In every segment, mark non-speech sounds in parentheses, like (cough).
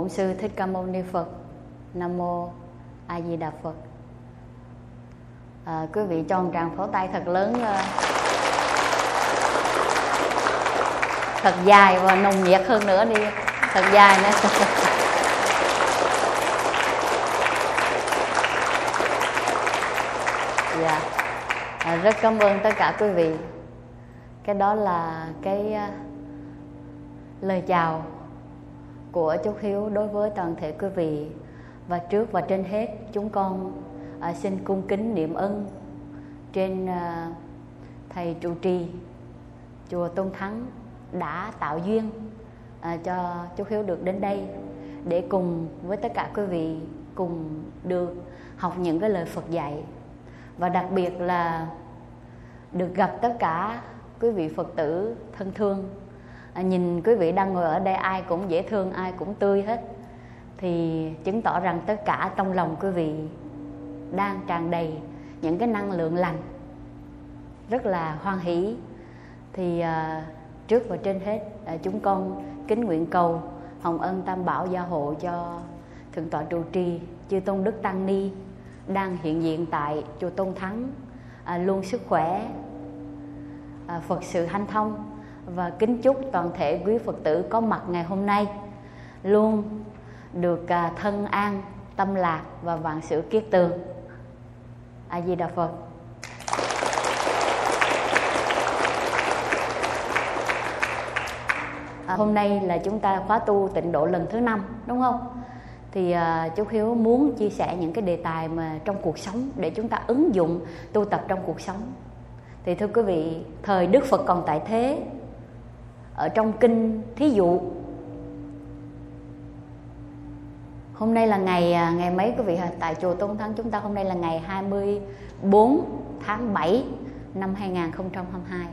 Bổn sư Thích Ca Mâu Ni Phật. Nam mô A Di Đà Phật. À, quý vị cho một tràng pháo tay thật lớn ờ, thật dài và nồng nhiệt hơn nữa đi thật dài nữa (laughs) dạ à, rất cảm ơn tất cả quý vị cái đó là cái uh, lời chào của chú hiếu đối với toàn thể quý vị. Và trước và trên hết, chúng con à, xin cung kính niệm ân trên à, thầy trụ trì chùa tôn thắng đã tạo duyên à, cho chú hiếu được đến đây để cùng với tất cả quý vị cùng được học những cái lời phật dạy. Và đặc biệt là được gặp tất cả quý vị phật tử thân thương À, nhìn quý vị đang ngồi ở đây ai cũng dễ thương ai cũng tươi hết. Thì chứng tỏ rằng tất cả trong lòng quý vị đang tràn đầy những cái năng lượng lành rất là hoan hỷ. Thì à, trước và trên hết à, chúng con kính nguyện cầu hồng ân tam bảo gia hộ cho thượng tọa trụ trì chư tôn đức tăng ni đang hiện diện tại chùa tôn thắng. À, luôn sức khỏe. À, phật sự hanh thông và kính chúc toàn thể quý phật tử có mặt ngày hôm nay. Luôn được à, thân an tâm lạc và vạn sự kiết tường. A di đà phật. À, hôm nay là chúng ta khóa tu tịnh độ lần thứ năm đúng không? Thì uh, chú hiếu muốn chia sẻ những cái đề tài mà trong cuộc sống để chúng ta ứng dụng tu tập trong cuộc sống. Thì thưa quý vị thời đức phật còn tại thế ở trong kinh thí dụ. Hôm nay là ngày à, ngày mấy quý vị tại chùa Tôn Thắng chúng ta hôm nay là ngày 24 tháng 7 năm 2022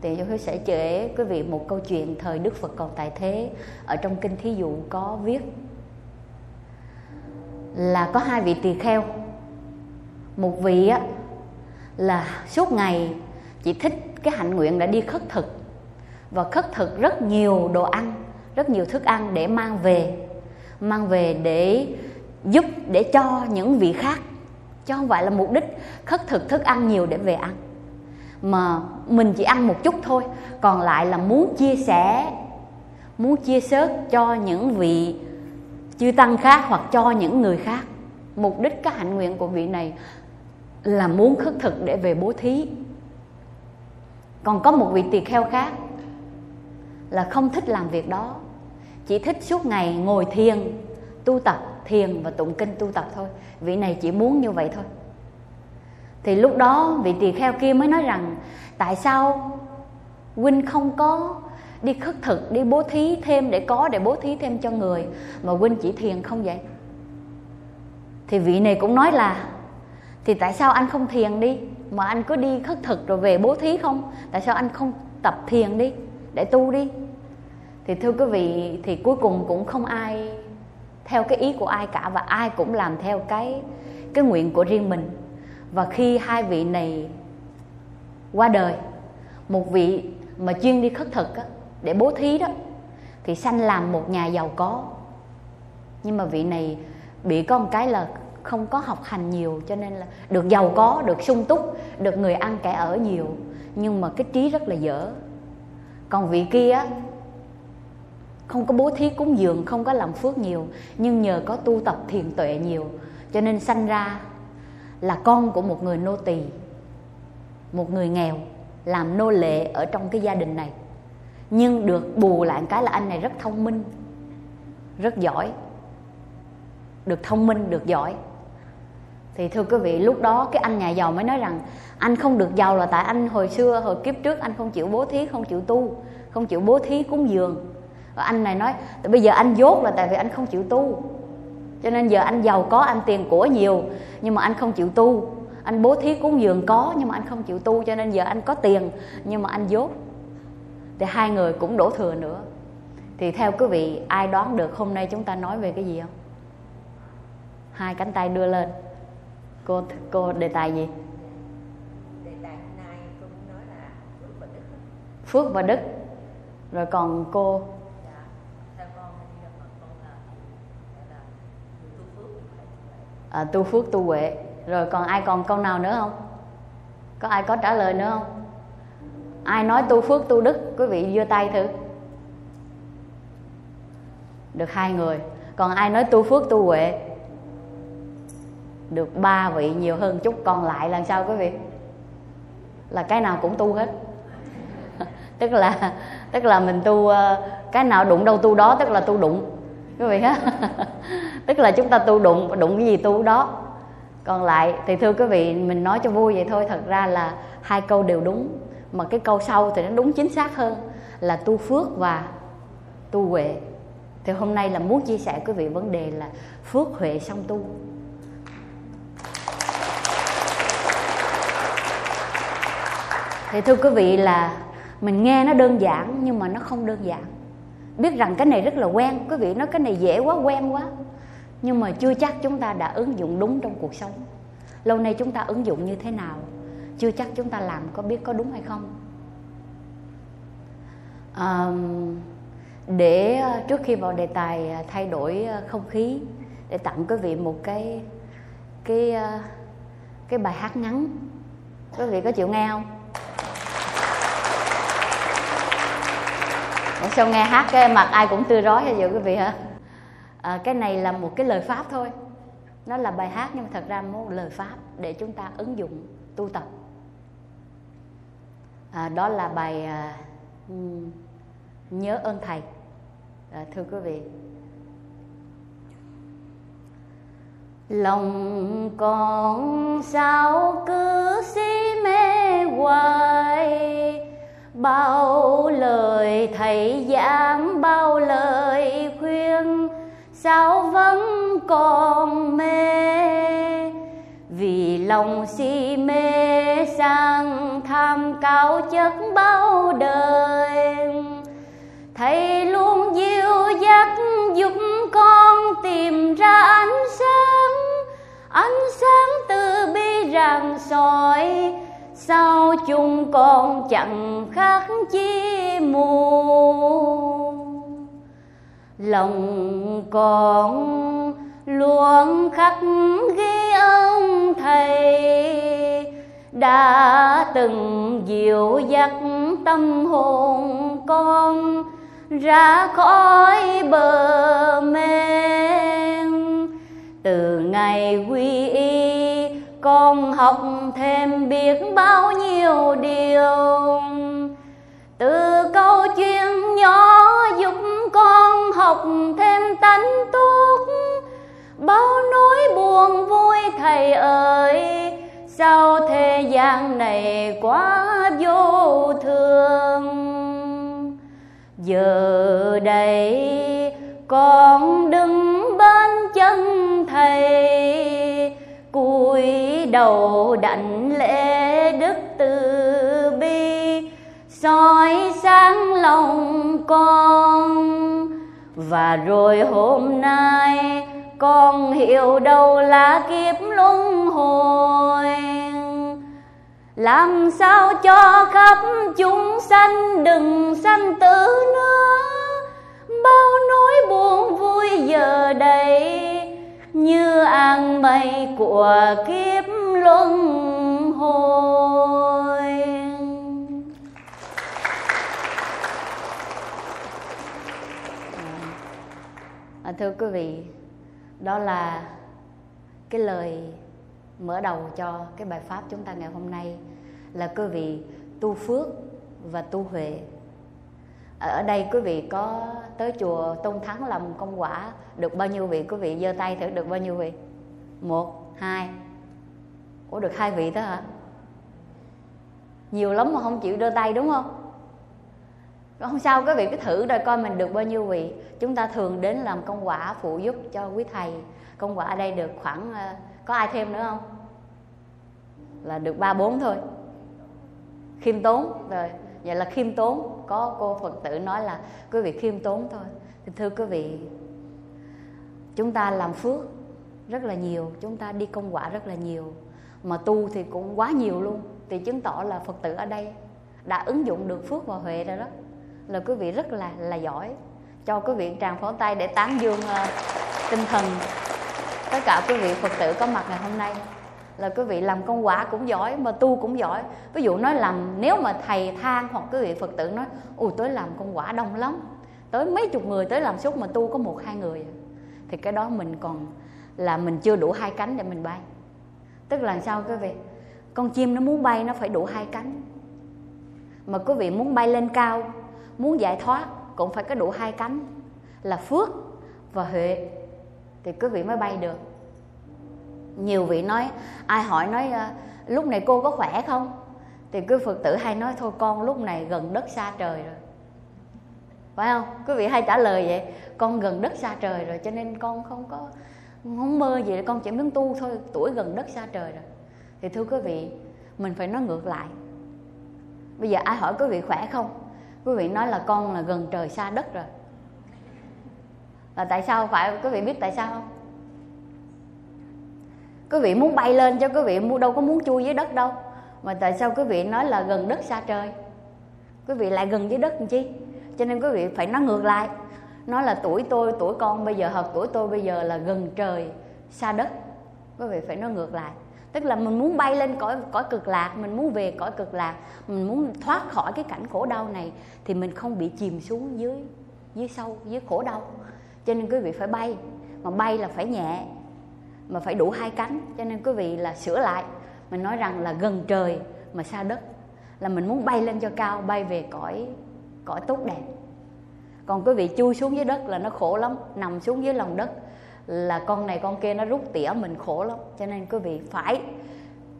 thì chúng tôi sẽ kể quý vị một câu chuyện thời Đức Phật còn tại thế ở trong kinh thí dụ có viết là có hai vị tỳ kheo. Một vị á là suốt ngày chỉ thích cái hạnh nguyện đã đi khất thực và khất thực rất nhiều đồ ăn, rất nhiều thức ăn để mang về mang về để giúp, để cho những vị khác. Chứ không phải là mục đích khất thực thức ăn nhiều để về ăn. Mà mình chỉ ăn một chút thôi, còn lại là muốn chia sẻ, muốn chia sớt cho những vị chư tăng khác hoặc cho những người khác. Mục đích các hạnh nguyện của vị này là muốn khất thực để về bố thí. Còn có một vị tỳ kheo khác là không thích làm việc đó. Chỉ thích suốt ngày ngồi thiền, tu tập, thiền và tụng kinh tu tập thôi. Vị này chỉ muốn như vậy thôi. Thì lúc đó vị tỳ kheo kia mới nói rằng, tại sao huynh không có đi khất thực, đi bố thí thêm để có, để bố thí thêm cho người mà huynh chỉ thiền không vậy? Thì vị này cũng nói là, thì tại sao anh không thiền đi? Mà anh cứ đi khất thực rồi về bố thí không? Tại sao anh không tập thiền đi? Để tu đi thì thưa quý vị thì cuối cùng cũng không ai theo cái ý của ai cả và ai cũng làm theo cái cái nguyện của riêng mình. Và khi hai vị này qua đời một vị mà chuyên đi khất thực á, để bố thí đó thì sanh làm một nhà giàu có. Nhưng mà vị này bị có một cái là không có học hành nhiều cho nên là được giàu có được sung túc được người ăn kẻ ở nhiều. Nhưng mà cái trí rất là dở. Còn vị kia không có bố thí cúng dường, không có làm phước nhiều, nhưng nhờ có tu tập thiền tuệ nhiều. Cho nên sanh ra là con của một người nô tỳ, một người nghèo, làm nô lệ ở trong cái gia đình này. Nhưng được bù lại cái là anh này rất thông minh, rất giỏi. Được thông minh, được giỏi. Thì thưa quý vị, lúc đó cái anh nhà giàu mới nói rằng, anh không được giàu là tại anh hồi xưa, hồi kiếp trước anh không chịu bố thí, không chịu tu, không chịu bố thí cúng dường và anh này nói bây giờ anh dốt là tại vì anh không chịu tu. Cho nên giờ anh giàu có anh tiền của nhiều nhưng mà anh không chịu tu. Anh bố thí cúng dường có nhưng mà anh không chịu tu cho nên giờ anh có tiền nhưng mà anh dốt. Thì hai người cũng đổ thừa nữa. Thì theo quý vị ai đoán được hôm nay chúng ta nói về cái gì không? Hai cánh tay đưa lên. Cô cô đề tài gì? Đề tài hôm nay cô muốn nói là phước và đức. Phước và đức. Rồi còn cô dạ theo con là gì đâu à, tu phước tu huệ. Rồi còn ai còn câu nào nữa không? Có ai có trả lời nữa không? Ai nói tu phước tu đức? Quý vị giơ tay thử. Được hai người. Còn ai nói tu phước tu huệ? Được ba vị nhiều hơn chút còn lại là sao quý vị? Là cái nào cũng tu hết. (laughs) Tức là tức là mình tu ờ, cái nào đụng đâu tu đó tức là tu đụng. Quý vị ha? (laughs) tức là chúng ta tu đụng đụng cái gì tu đó. Còn lại thì thưa quý vị, mình nói cho vui vậy thôi, thật ra là hai câu đều đúng. Mà cái câu sau thì nó đúng chính xác hơn, là tu phước và tu huệ. Thì hôm nay là muốn chia sẻ quý vị vấn đề là phước huệ song tu. Thì thưa quý vị là mình nghe nó đơn giản nhưng mà nó không đơn giản. Biết rằng cái này rất là quen. Quý vị nói cái này dễ quá, quen quá nhưng mà chưa chắc chúng ta đã ứng dụng đúng trong cuộc sống. Lâu nay chúng ta ứng dụng như thế nào? Chưa chắc chúng ta làm có biết có đúng hay không? À, để ờ, trước khi vào đề tài ờ, thay đổi ờ, không khí để tặng quý vị một cái cái cái bài hát ngắn. Quý vị có chịu nghe không? Sao nghe hát cái mặt ai cũng tươi rói vậy quý vị hả? À, cái này là một cái lời pháp thôi. Nó là bài hát nhưng mà thật ra một lời pháp để chúng ta ứng dụng tu tập. À, đó là bài à, nhớ ơn thầy. À, thưa quý vị. Lòng con sao cứ si mê hoài? Bao lời thầy giảng bao lời khuyên sao vẫn còn mê? Vì lòng si mê sang tham cao chất bao đời. Thầy luôn dìu dắt giúp con tìm ra ánh sáng. Ánh sáng từ bi rạng soi, sao chung con chẳng khác chi mù? Lòng con luôn khắc ghi ơn thầy, đã từng dịu dắt tâm hồn con ra khỏi bờ men. Từ ngày quy y, con học thêm biết bao nhiêu điều. Từ câu chuyện nhỏ học thêm tánh túc. Bao nỗi buồn vui thầy ơi, sao thế gian này quá vô thường? Giờ đây con đứng bên chân thầy, cúi đầu đảnh lễ đức từ bi. Soi sáng lòng con và rồi hôm nay, con hiểu đâu là kiếp luân hồi. Làm sao cho khắp chúng sanh đừng sanh tử nữa? Bao nỗi buồn vui giờ đây, như an mây của kiếp luân hồi. À, thưa quý vị đó là cái lời mở đầu cho cái bài pháp chúng ta ngày hôm nay là quý vị tu phước và tu huệ. À, ở đây quý vị có tới chùa tôn thắng làm công quả được bao nhiêu vị? Quý vị giơ tay thử được bao nhiêu vị? Một hai. Ủa được hai vị đó hả? Nhiều lắm mà không chịu đưa tay đúng không? Không sao, quý vị cứ thử rồi coi mình được bao nhiêu vị. Chúng ta thường đến làm công quả phụ giúp cho quý thầy. Công quả ở đây được khoảng ờ, có ai thêm nữa không? Là được ba bốn thôi. Khiêm tốn, rồi. Vậy là khiêm tốn. Có cô phật tử nói là quý vị khiêm tốn thôi. Thì thưa quý vị, chúng ta làm phước rất là nhiều, chúng ta đi công quả rất là nhiều. Mà tu thì cũng quá nhiều luôn. Thì chứng tỏ là phật tử ở đây đã ứng dụng được phước và huệ rồi đó là quý vị rất là là giỏi. Cho quý vị tràng pháo tay để tán dương uh, tinh thần. Tất cả quý vị phật tử có mặt ngày hôm nay. Là quý vị làm công quả cũng giỏi mà tu cũng giỏi. Ví dụ nói làm nếu mà thầy than hoặc quý vị phật tử nói ui tới làm công quả đông lắm. Tới mấy chục người tới làm suốt mà tu có một hai người. Thì cái đó mình còn là mình chưa đủ hai cánh để mình bay. Tức là sao quý vị? Con chim nó muốn bay nó phải đủ hai cánh. Mà quý vị muốn bay lên cao muốn giải thoát cũng phải có đủ hai cánh, là phước và huệ. Thì quý vị mới bay được. Nhiều vị nói, ai hỏi nói ờ, lúc này cô có khỏe không? Thì quý phật tử hay nói, thôi con, lúc này gần đất xa trời rồi. Phải không? Quý vị hay trả lời vậy, con gần đất xa trời rồi, cho nên con không có, không mơ gì con chỉ muốn tu thôi, tuổi gần đất xa trời rồi. Thì thưa quý vị, mình phải nói ngược lại. Bây giờ ai hỏi quý vị khỏe không? Quý vị nói là con là gần trời xa đất rồi. Là tại sao phải, quý vị biết tại sao không? Quý vị muốn bay lên cho quý vị mua, đâu có muốn chui dưới đất đâu. Mà tại sao quý vị nói là gần đất xa trời? Quý vị lại gần dưới đất làm chi? Cho nên quý vị phải nói ngược lại. Nói là tuổi tôi, tuổi con bây giờ hoặc tuổi tôi bây giờ là gần trời xa đất. Quý vị phải nói ngược lại tức là mình muốn bay lên cõi cõi cực lạc, mình muốn về cõi cực lạc, mình muốn thoát khỏi cái cảnh khổ đau này, thì mình không bị chìm xuống dưới dưới sâu, dưới khổ đau. Cho nên quý vị phải bay, mà bay là phải nhẹ, mà phải đủ hai cánh. Cho nên quý vị là sửa lại, mình nói rằng là gần trời mà xa đất, là mình muốn bay lên cho cao, bay về cõi cõi tốt đẹp. Còn quý vị chui xuống dưới đất là nó khổ lắm, nằm xuống dưới lòng đất là con này con kia nó rút tỉa mình khổ lắm. Cho nên quý vị phải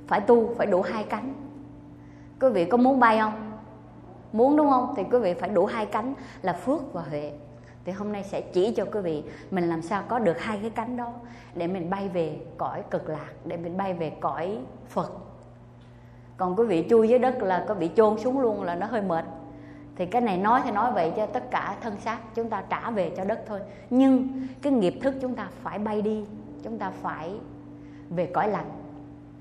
phải tu, phải đủ hai cánh. Quý vị có muốn bay không? Muốn đúng không? Thì quý vị phải đủ hai cánh là phước và huệ. Thì hôm nay sẽ chỉ cho quý vị mình làm sao có được hai cái cánh đó để mình bay về cõi cực lạc, để mình bay về cõi phật. Còn quý vị chui dưới đất là có bị chôn xuống luôn là nó hơi mệt thì cái này nói thì nói vậy cho tất cả thân xác chúng ta trả về cho đất thôi. Nhưng cái nghiệp thức chúng ta phải bay đi, chúng ta phải về cõi lành.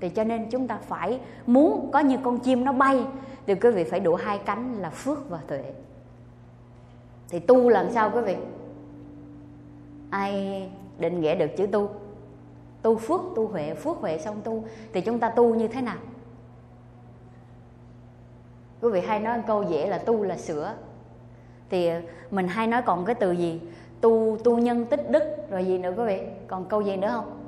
Thì cho nên chúng ta phải muốn có như con chim nó bay, thì quý vị phải đủ hai cánh là phước và tuệ. Thì tu làm sao quý vị? Ai định nghĩa được chữ tu? Tu phước, tu huệ, phước huệ xong tu, thì chúng ta tu như thế nào? Quý vị hay nói câu dễ là tu là sửa. Thì ờ, mình hay nói còn cái từ gì? Tu tu nhân tích đức rồi gì nữa quý vị? Còn câu gì nữa không?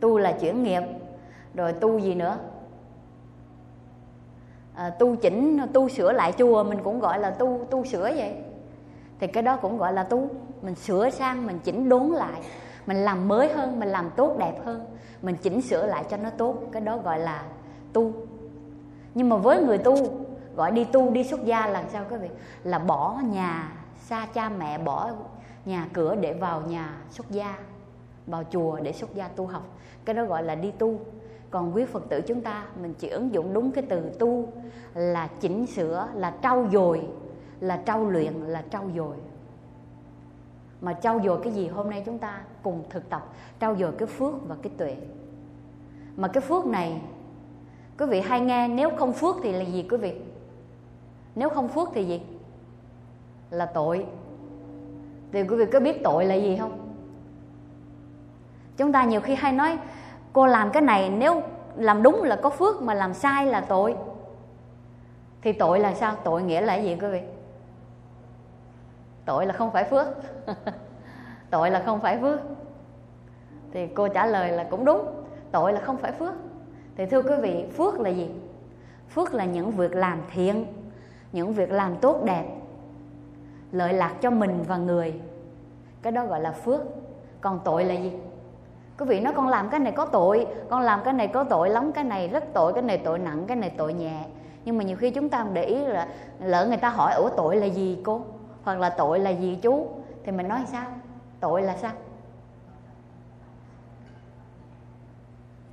Tu là chuyển nghiệp rồi tu gì nữa? À, tu chỉnh tu sửa lại chùa mình cũng gọi là tu tu sửa vậy. Thì cái đó cũng gọi là tu. Mình sửa sang mình chỉnh đốn lại. Mình làm mới hơn mình làm tốt đẹp hơn. Mình chỉnh sửa lại cho nó tốt. Cái đó gọi là tu nhưng mà với người tu, gọi đi tu, đi xuất gia là sao quý vị? Là bỏ nhà xa cha mẹ, bỏ nhà cửa để vào nhà xuất gia, vào chùa để xuất gia tu học. Cái đó gọi là đi tu. Còn quý phật tử chúng ta, mình chỉ ứng dụng đúng cái từ tu là chỉnh sửa, là trau dồi, là trau luyện, là trau dồi. Mà trau dồi cái gì hôm nay chúng ta cùng thực tập? Trau dồi cái phước và cái tuệ. Mà cái phước này quý vị hay nghe, nếu không phước thì là gì quý vị? Nếu không phước thì gì? Là tội. Thì quý vị có biết tội là gì không? Chúng ta nhiều khi hay nói, cô làm cái này, nếu làm đúng là có phước mà làm sai là tội. Thì tội là sao? Tội nghĩa là gì quý vị? Tội là không phải phước. (laughs) Tội là không phải phước. Thì cô trả lời là cũng đúng. Tội là không phải phước thì thưa quý vị, phước là gì? Phước là những việc làm thiện, những việc làm tốt đẹp, lợi lạc cho mình và người. Cái đó gọi là phước. Còn tội là gì? Quý vị nói con làm cái này có tội, con làm cái này có tội, lắm cái này rất tội, cái này tội nặng, cái này tội nhẹ. Nhưng mà nhiều khi chúng ta không để ý là lỡ người ta hỏi, ủa, tội là gì cô? Hoặc là tội là gì chú? Thì mình nói sao? Tội là sao?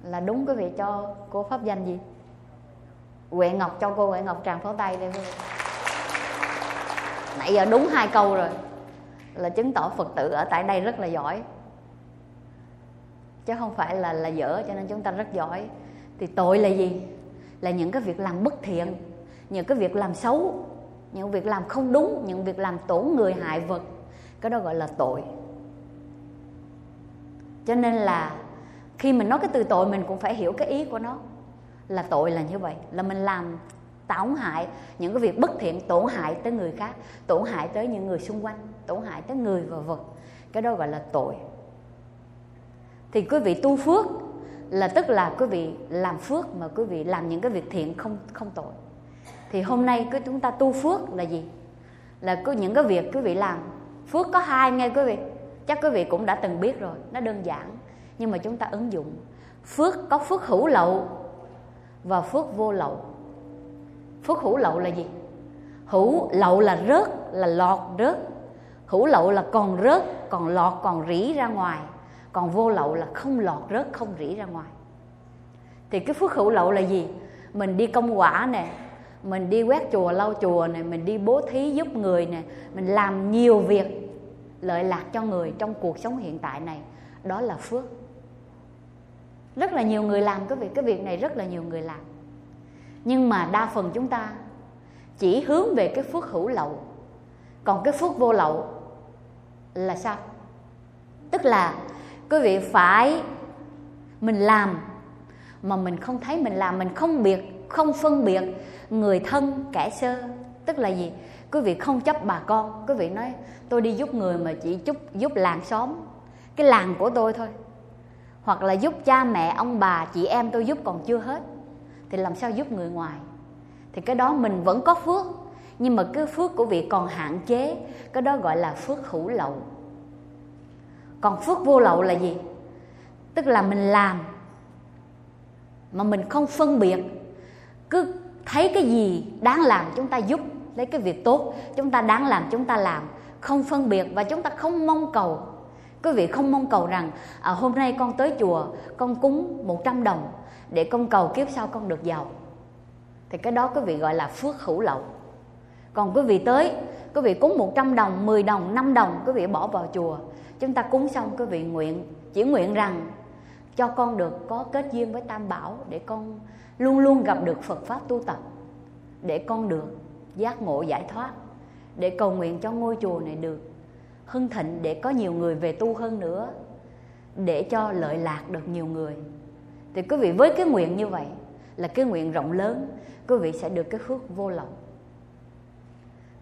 Là đúng quý vị cho cô pháp danh gì? Huệ Ngọc, cho cô Huệ Ngọc tràng pháo tay đây quý vị nãy giờ đúng hai câu rồi. Là chứng tỏ Phật tử ở tại đây rất là giỏi. Chứ không phải là là dở, cho nên chúng ta rất giỏi. Thì tội là gì? Là những cái việc làm bất thiện, những cái việc làm xấu, những việc làm không đúng, những việc làm tổn người hại vật. Cái đó gọi là tội. Cho nên là khi mình nói cái từ tội, mình cũng phải hiểu cái ý của nó. Là tội là như vậy, là mình làm tổn hại những cái việc bất thiện, tổn hại tới người khác, tổn hại tới những người xung quanh, tổn hại tới người và vật. Cái đó gọi là tội. Thì quý vị tu phước là tức là quý vị làm phước mà quý vị làm những cái việc thiện không không tội. Thì hôm nay cái chúng ta tu phước là gì? Là có những cái việc quý vị làm, phước có hai nghe quý vị. Chắc quý vị cũng đã từng biết rồi, nó đơn giản nhưng mà chúng ta ứng dụng phước, có phước hữu lậu và phước vô lậu. Phước hữu lậu là gì? Hữu lậu là rớt, là lọt rớt. Hữu lậu là còn rớt, còn lọt, còn rỉ ra ngoài. Còn vô lậu là không lọt rớt, không rỉ ra ngoài. Thì cái phước hữu lậu là gì? Mình đi công quả nè, mình đi quét chùa, lau chùa nè, mình đi bố thí giúp người nè, mình làm nhiều việc, lợi lạc cho người trong cuộc sống hiện tại này. Đó là phước rất là nhiều người làm cái việc cái việc này rất là nhiều người làm. Nhưng mà đa phần chúng ta chỉ hướng về cái phước hữu lậu. Còn cái phước vô lậu là sao? Tức là quý vị phải mình làm mà mình không thấy mình làm, mình không biệt, không phân biệt người thân, kẻ sơ. Tức là gì? Quý vị không chấp bà con. Quý vị nói, tôi đi giúp người mà chỉ giúp giúp làng xóm. Cái làng của tôi thôi hoặc là giúp cha mẹ, ông bà, chị em tôi giúp còn chưa hết, thì làm sao giúp người ngoài? Thì cái đó mình vẫn có phước, nhưng mà cái phước của vị còn hạn chế, cái đó gọi là phước hữu lậu. Còn phước vô lậu là gì? Tức là mình làm mà mình không phân biệt, cứ thấy cái gì đáng làm chúng ta giúp, lấy cái việc tốt chúng ta đáng làm, chúng ta làm, không phân biệt và chúng ta không mong cầu quý vị không mong cầu rằng à, hôm nay con tới chùa con cúng 100 đồng để con cầu kiếp sau con được giàu. Thì cái đó quý vị gọi là phước hữu lậu. Còn quý vị tới quý vị cúng 100 đồng 10 đồng 5 đồng quý vị bỏ vào chùa. Chúng ta cúng xong quý vị nguyện chỉ nguyện rằng cho con được có kết duyên với tam bảo để con luôn luôn gặp được phật pháp tu tập để con được giác ngộ giải thoát để cầu nguyện cho ngôi chùa này được hưng thịnh để có nhiều người về tu hơn nữa, để cho lợi lạc được nhiều người. Thì quý vị với cái nguyện như vậy là cái nguyện rộng lớn, quý vị sẽ được cái phước vô lậu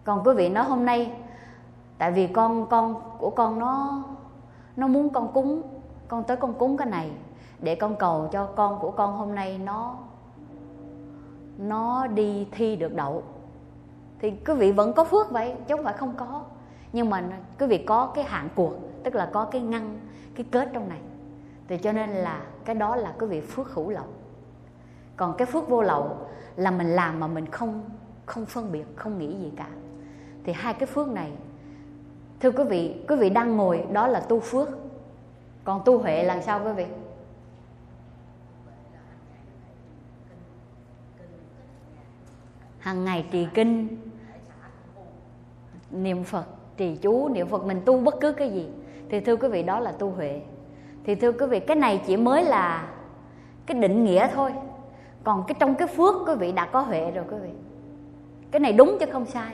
còn quý vị nói hôm nay, tại vì con con của con nó nó muốn con cúng, con tới con cúng cái này, để con cầu cho con của con hôm nay nó nó đi thi được đậu. Thì quý vị vẫn có phước vậy, chứ không phải không có nhưng mà quý vị có cái hạn cuộc, tức là có cái ngăn, cái kết trong này. Thì cho nên là cái đó là quý vị phước hữu lậu. Còn cái phước vô lậu là mình làm mà mình không không phân biệt, không nghĩ gì cả. Thì hai cái phước này, thưa quý vị quý vị đang ngồi, đó là tu phước. Còn tu huệ là sao quý vị? Hàng ngày trì kinh, niệm phật trì chú niệm phật, mình tu bất cứ cái gì. Thì thưa quý vị, đó là tu huệ. Thì thưa quý vị, cái này chỉ mới là cái định nghĩa thôi. Còn cái trong cái phước, quý vị, đã có huệ rồi, quý vị. Cái này đúng chứ không sai.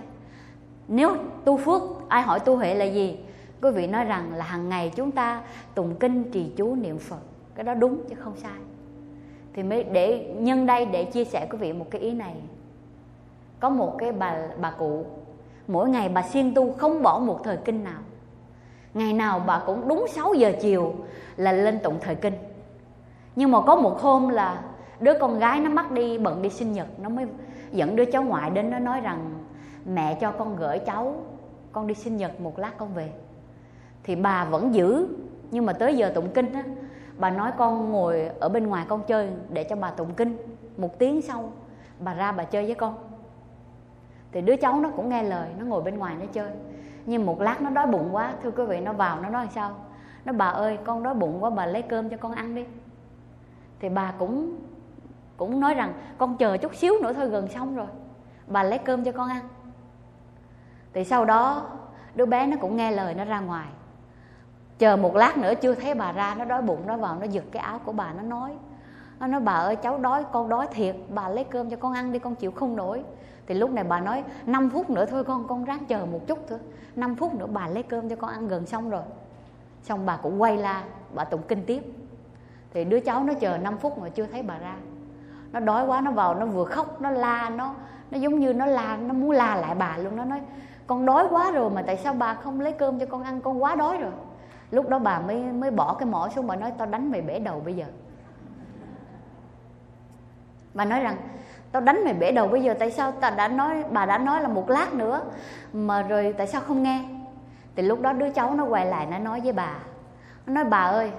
Nếu tu phước, ai hỏi tu huệ là gì? Quý vị nói rằng là hàng ngày chúng ta tụng kinh trì chú niệm phật. Cái đó đúng chứ không sai. Thì mới để, nhân đây để chia sẻ quý vị một cái ý này. Có một cái bà bà cụ mỗi ngày bà siêng tu không bỏ một thời kinh nào. Ngày nào bà cũng đúng 6 giờ chiều là lên tụng thời kinh. Nhưng mà có một hôm là đứa con gái nó mắc đi bận đi sinh nhật, nó mới dẫn đứa cháu ngoại đến, nó nói rằng, mẹ cho con gửi cháu, con đi sinh nhật một lát con về. Thì bà vẫn giữ, nhưng mà tới giờ tụng kinh á, bà nói con ngồi ở bên ngoài con chơi để cho bà tụng kinh. Một tiếng sau, bà ra bà chơi với con thì đứa cháu nó cũng nghe lời, nó ngồi bên ngoài nó chơi. Nhưng một lát nó đói bụng quá, thưa quý vị, nó vào nó nói sao? Nó bà ơi, con đói bụng quá, bà lấy cơm cho con ăn đi. Thì bà cũng cũng nói rằng, con chờ chút xíu nữa thôi, gần xong rồi. Bà lấy cơm cho con ăn. Thì sau đó, đứa bé nó cũng nghe lời nó ra ngoài. Chờ một lát nữa, chưa thấy bà ra, nó đói bụng, nó vào nó giật cái áo của bà, nó nói. Nó nói, bà ơi, cháu đói, con đói thiệt, bà lấy cơm cho con ăn đi, con chịu không nổi thì lúc này bà nói 5 phút nữa thôi, con con ráng chờ một chút thôi. 5 phút nữa bà lấy cơm cho con ăn gần xong rồi. Xong bà cũng quay la, bà tụng kinh tiếp. Thì đứa cháu nó chờ 5 phút mà chưa thấy bà ra. Nó đói quá, nó vào, nó vừa khóc, nó la, nó nó giống như nó la, nó muốn la lại bà luôn. Nó nói, con đói quá rồi mà tại sao bà không lấy cơm cho con ăn? Con quá đói rồi. Lúc đó bà mới mới bỏ cái mỏ xuống, bà nói, tao đánh mày bể đầu bây giờ. Bà nói rằng tao đánh mày bể đầu bây giờ, tại sao ta đã nói, bà đã nói là một lát nữa? Mà rồi tại sao không nghe? Thì lúc đó đứa cháu nó quay lại nó nói với bà. Nó nói, bà ơi,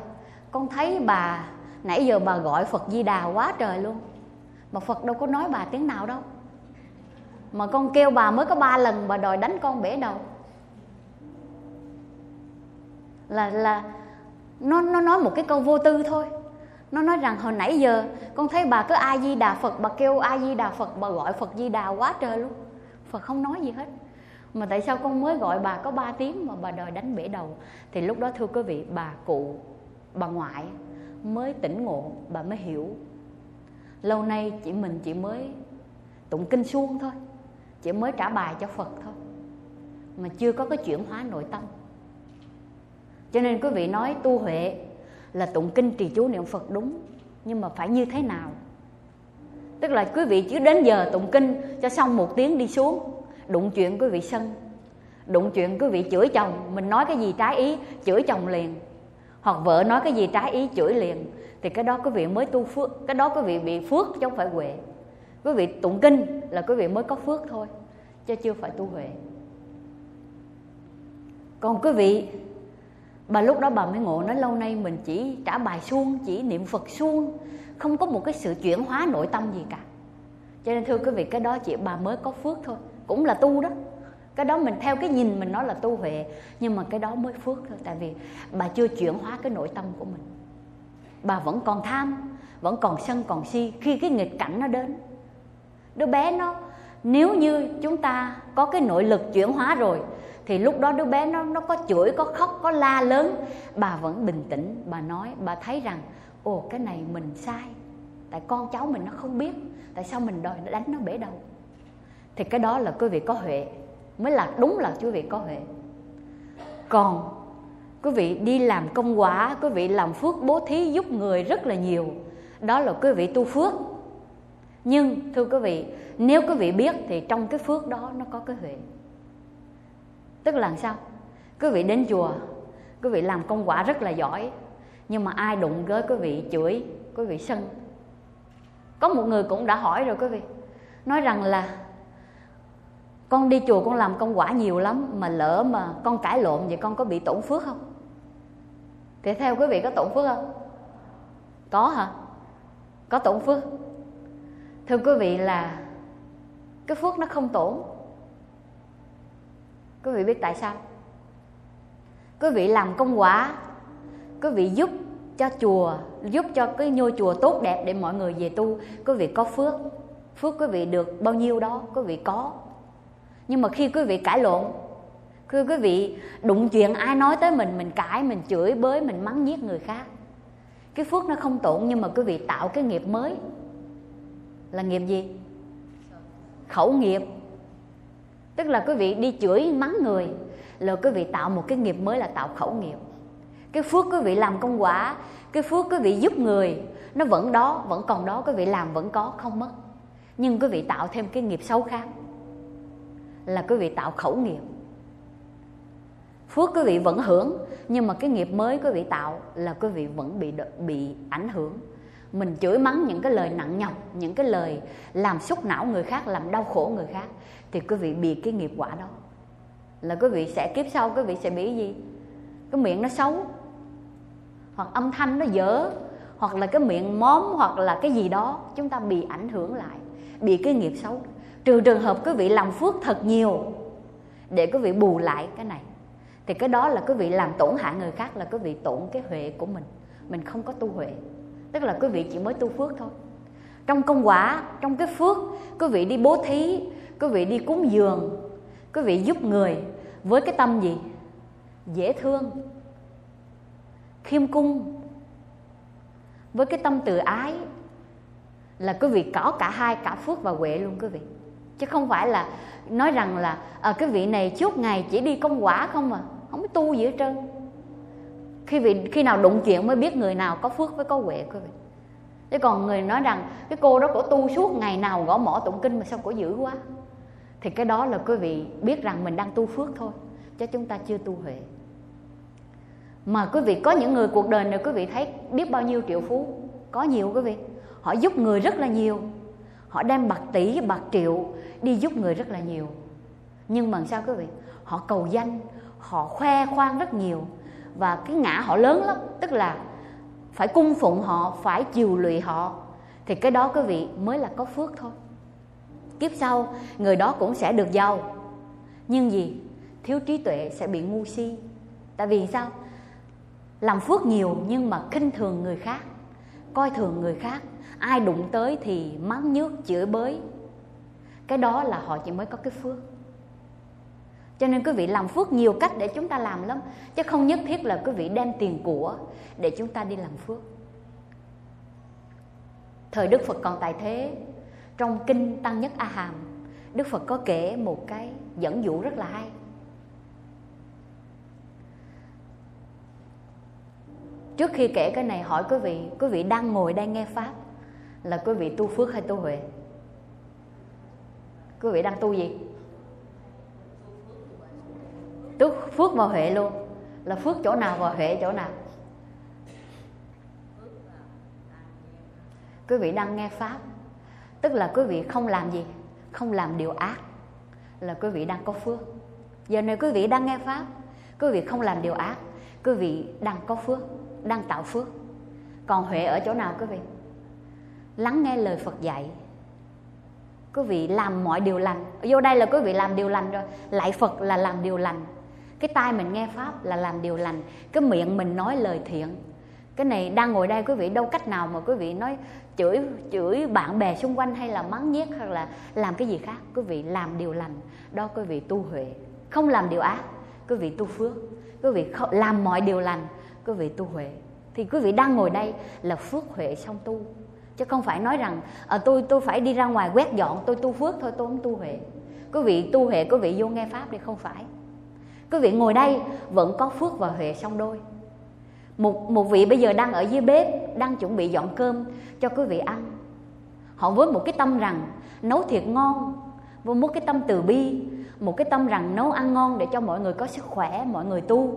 con thấy bà, nãy giờ bà gọi phật di đà quá trời luôn. Mà phật đâu có nói bà tiếng nào đâu. Mà con kêu bà mới có ba lần bà đòi đánh con bể đầu. Là là, nó nó nói một cái câu vô tư thôi nó nói rằng hồi nãy giờ, con thấy bà cứ a di đà phật, bà kêu a di đà phật, bà gọi phật di đà quá trời luôn. Phật không nói gì hết. Mà tại sao con mới gọi bà có 3 tiếng mà bà đòi đánh bể đầu? Thì lúc đó, thưa quý vị, bà cụ, bà ngoại mới tỉnh ngộ, bà mới hiểu. Lâu nay chị mình chị mới tụng kinh suông thôi chị mới trả bài cho phật thôi, mà chưa có cái chuyển hóa nội tâm. Cho nên quý vị nói tu huệ là tụng kinh trì chú niệm phật đúng, nhưng mà phải như thế nào? Tức là quý vị chứ đến giờ tụng kinh cho xong một tiếng đi xuống, đụng chuyện quý vị sân, đụng chuyện quý vị chửi chồng, mình nói cái gì trái ý, chửi chồng liền. Hoặc vợ nói cái gì trái ý, chửi liền, thì cái đó quý vị mới tu phước, cái đó quý vị bị phước chứ không phải huệ. Quý vị tụng kinh là quý vị mới có phước thôi, chứ chưa phải tu huệ. Còn quý vị bà lúc đó bà mới ngộ, nói lâu nay mình chỉ trả bài suông, chỉ niệm phật suông, không có một cái sự chuyển hóa nội tâm gì cả. Cho nên thưa quý vị, cái đó chỉ bà mới có phước thôi, cũng là tu đó. Cái đó mình theo cái nhìn mình nói là tu huệ, nhưng mà cái đó mới phước thôi, tại vì bà chưa chuyển hóa cái nội tâm của mình. Bà vẫn còn tham, vẫn còn sân, còn si khi cái nghịch cảnh nó đến. Đứa bé nó, nếu như chúng ta có cái nội lực chuyển hóa rồi thì lúc đó đứa bé nó nó có chửi, có khóc, có la lớn. Bà vẫn bình tĩnh. Bà nói, bà thấy rằng, ồ, cái này mình sai. Tại con cháu mình nó không biết. Tại sao mình đòi nó đánh nó bể đầu? Thì cái đó là quý vị có huệ. Mới là đúng là quý vị có huệ. Còn quý vị đi làm công quả, quý vị làm phước bố thí giúp người rất là nhiều. Đó là quý vị tu phước. Nhưng, thưa quý vị, nếu quý vị biết thì trong cái phước đó nó có cái huệ tức là sao? Quý vị đến chùa, quý vị làm công quả rất là giỏi, nhưng mà ai đụng với quý vị chửi, quý vị sân. Có một người cũng đã hỏi rồi quý vị, nói rằng là con đi chùa con làm công quả nhiều lắm mà lỡ mà con cãi lộn vậy con có bị tổn phước không? Thì theo quý vị có tổn phước không? Có hả? Có tổn phước. Thưa quý vị là cái phước nó không tổn quý vị biết tại sao? Quý vị làm công quả, quý vị giúp cho chùa, giúp cho cái ngôi chùa tốt đẹp để mọi người về tu. Quý vị có phước phước quý vị được bao nhiêu đó, quý vị có. Nhưng mà khi quý vị cãi lộn, khi quý vị đụng chuyện ai nói tới mình mình cãi, mình chửi bới, mình mắng giết người khác, cái phước nó không tổn nhưng mà quý vị tạo cái nghiệp mới. Là nghiệp gì? Khẩu nghiệp tức là quý vị đi chửi mắng người là quý vị tạo một cái nghiệp mới là tạo khẩu nghiệp cái phước quý vị làm công quả cái phước quý vị giúp người nó vẫn đó vẫn còn đó quý vị làm vẫn có không mất nhưng quý vị tạo thêm cái nghiệp xấu khác là quý vị tạo khẩu nghiệp phước quý vị vẫn hưởng nhưng mà cái nghiệp mới quý vị tạo là quý vị vẫn bị bị ảnh hưởng mình chửi mắng những cái lời nặng nhọc những cái lời làm xúc não người khác làm đau khổ người khác thì quý vị bị cái nghiệp quả đó. Là quý vị sẽ kiếp sau, quý vị sẽ bị gì? Cái miệng nó xấu. Hoặc âm thanh nó dở. Hoặc là cái miệng móm, hoặc là cái gì đó. Chúng ta bị ảnh hưởng lại. Bị cái nghiệp xấu. Trừ trường hợp quý vị làm phước thật nhiều để quý vị bù lại cái này, thì cái đó là quý vị làm tổn hại người khác, là quý vị tổn cái huệ của mình. Mình không có tu huệ. Tức là quý vị chỉ mới tu phước thôi. Trong công quả, trong cái phước, quý vị đi bố thí quý vị đi cúng dường quý vị giúp người với cái tâm gì? Dễ thương khiêm cung. Với cái tâm từ ái là quý vị có cả hai cả phước và huệ luôn quý vị. Chứ không phải là nói rằng là à, cái vị này suốt ngày chỉ đi công quả không mà không tu gì hết trơn. Khi vị khi nào đụng chuyện mới biết người nào có phước với có huệ quý vị. Chứ còn người nói rằng cái cô đó cổ tu suốt ngày nào gõ mỏ tụng kinh mà sao cổ dữ quá? Thì cái đó là quý vị biết rằng mình đang tu phước thôi, chứ chúng ta chưa tu huệ. Mà quý vị có những người cuộc đời này, quý vị thấy biết bao nhiêu triệu phú? Có nhiều quý vị. Họ giúp người rất là nhiều. Họ đem bạc tỷ, bạc triệu đi giúp người rất là nhiều. Nhưng mà sao quý vị? Họ cầu danh, họ khoe khoang rất nhiều. Và cái ngã họ lớn lắm, tức là phải cung phụng họ, phải chiều lụy họ. Thì cái đó quý vị mới là có phước thôi kiếp sau, người đó cũng sẽ được giàu. Nhưng gì? Thiếu trí tuệ sẽ bị ngu si. Tại vì sao? Làm phước nhiều nhưng mà khinh thường người khác. Coi thường người khác, ai đụng tới thì mắng nhước, chửi bới. Cái đó là họ chỉ mới có cái phước. Cho nên quý vị làm phước nhiều cách để chúng ta làm lắm, chứ không nhất thiết là quý vị đem tiền của để chúng ta đi làm phước. Thời đức phật còn tại thế trong kinh tăng nhất a hàm đức phật có kể một cái dẫn dụ rất là hay. Trước khi kể cái này hỏi quý vị quý vị đang ngồi đang nghe pháp, là quý vị tu phước hay tu huệ? Quý vị đang tu gì? Tu phước và huệ luôn. Là phước chỗ nào và huệ chỗ nào? Quý vị đang nghe pháp tức là quý vị không làm gì, không làm điều ác, là quý vị đang có phước. Giờ này quý vị đang nghe pháp, quý vị không làm điều ác, quý vị đang có phước, đang tạo phước. Còn huệ ở chỗ nào quý vị? Lắng nghe lời phật dạy. Quý vị làm mọi điều lành. Vô đây là quý vị làm điều lành rồi. Lại phật là làm điều lành. Cái tai mình nghe pháp là làm điều lành. Cái miệng mình nói lời thiện. Cái này đang ngồi đây quý vị, đâu cách nào mà quý vị nói chửi chửi bạn bè xung quanh hay là mắng nhiếc hoặc là làm cái gì khác. Quý vị làm điều lành đó quý vị tu huệ. Không làm điều ác quý vị tu phước. Quý vị làm mọi điều lành quý vị tu huệ. Thì quý vị đang ngồi đây là phước huệ song tu. Chứ không phải nói rằng à, tôi tôi phải đi ra ngoài quét dọn tôi tu phước thôi tôi không tu huệ. Quý vị tu huệ quý vị vô nghe pháp thì không phải. Quý vị ngồi đây vẫn có phước và huệ song đôi một một vị bây giờ đang ở dưới bếp, đang chuẩn bị dọn cơm cho quý vị ăn. Họ với một cái tâm rằng nấu thiệt ngon, với một cái tâm từ bi, một cái tâm rằng nấu ăn ngon để cho mọi người có sức khỏe, mọi người tu.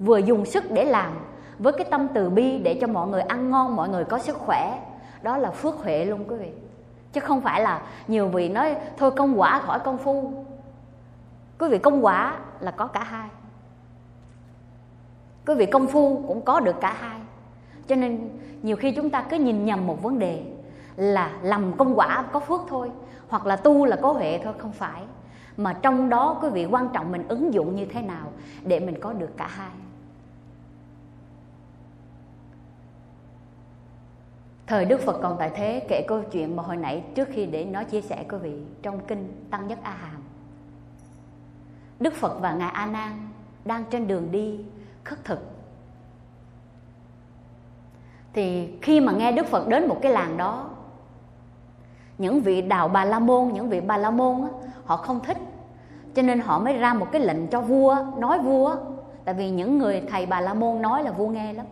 Vừa dùng sức để làm, với cái tâm từ bi để cho mọi người ăn ngon, mọi người có sức khỏe, đó là phước huệ luôn quý vị. Chứ không phải là nhiều vị nói, thôi công quả khỏi công phu. Quý vị công quả là có cả hai quý vị công phu cũng có được cả hai. Cho nên nhiều khi chúng ta cứ nhìn nhầm một vấn đề là làm công quả có phước thôi, hoặc là tu là có huệ thôi, không phải. Mà trong đó quý vị quan trọng mình ứng dụng như thế nào để mình có được cả hai. Thời đức phật còn tại thế kể câu chuyện mà hồi nãy trước khi để nói chia sẻ quý vị trong kinh tăng nhất a hàm. Đức phật và ngài a nan đang trên đường đi khất thực. Thì khi mà nghe đức phật đến một cái làng đó những vị đạo bà la môn những vị bà la môn á, họ không thích. Cho nên họ mới ra một cái lệnh cho vua nói vua tại vì những người thầy bà la môn nói là vua nghe lắm.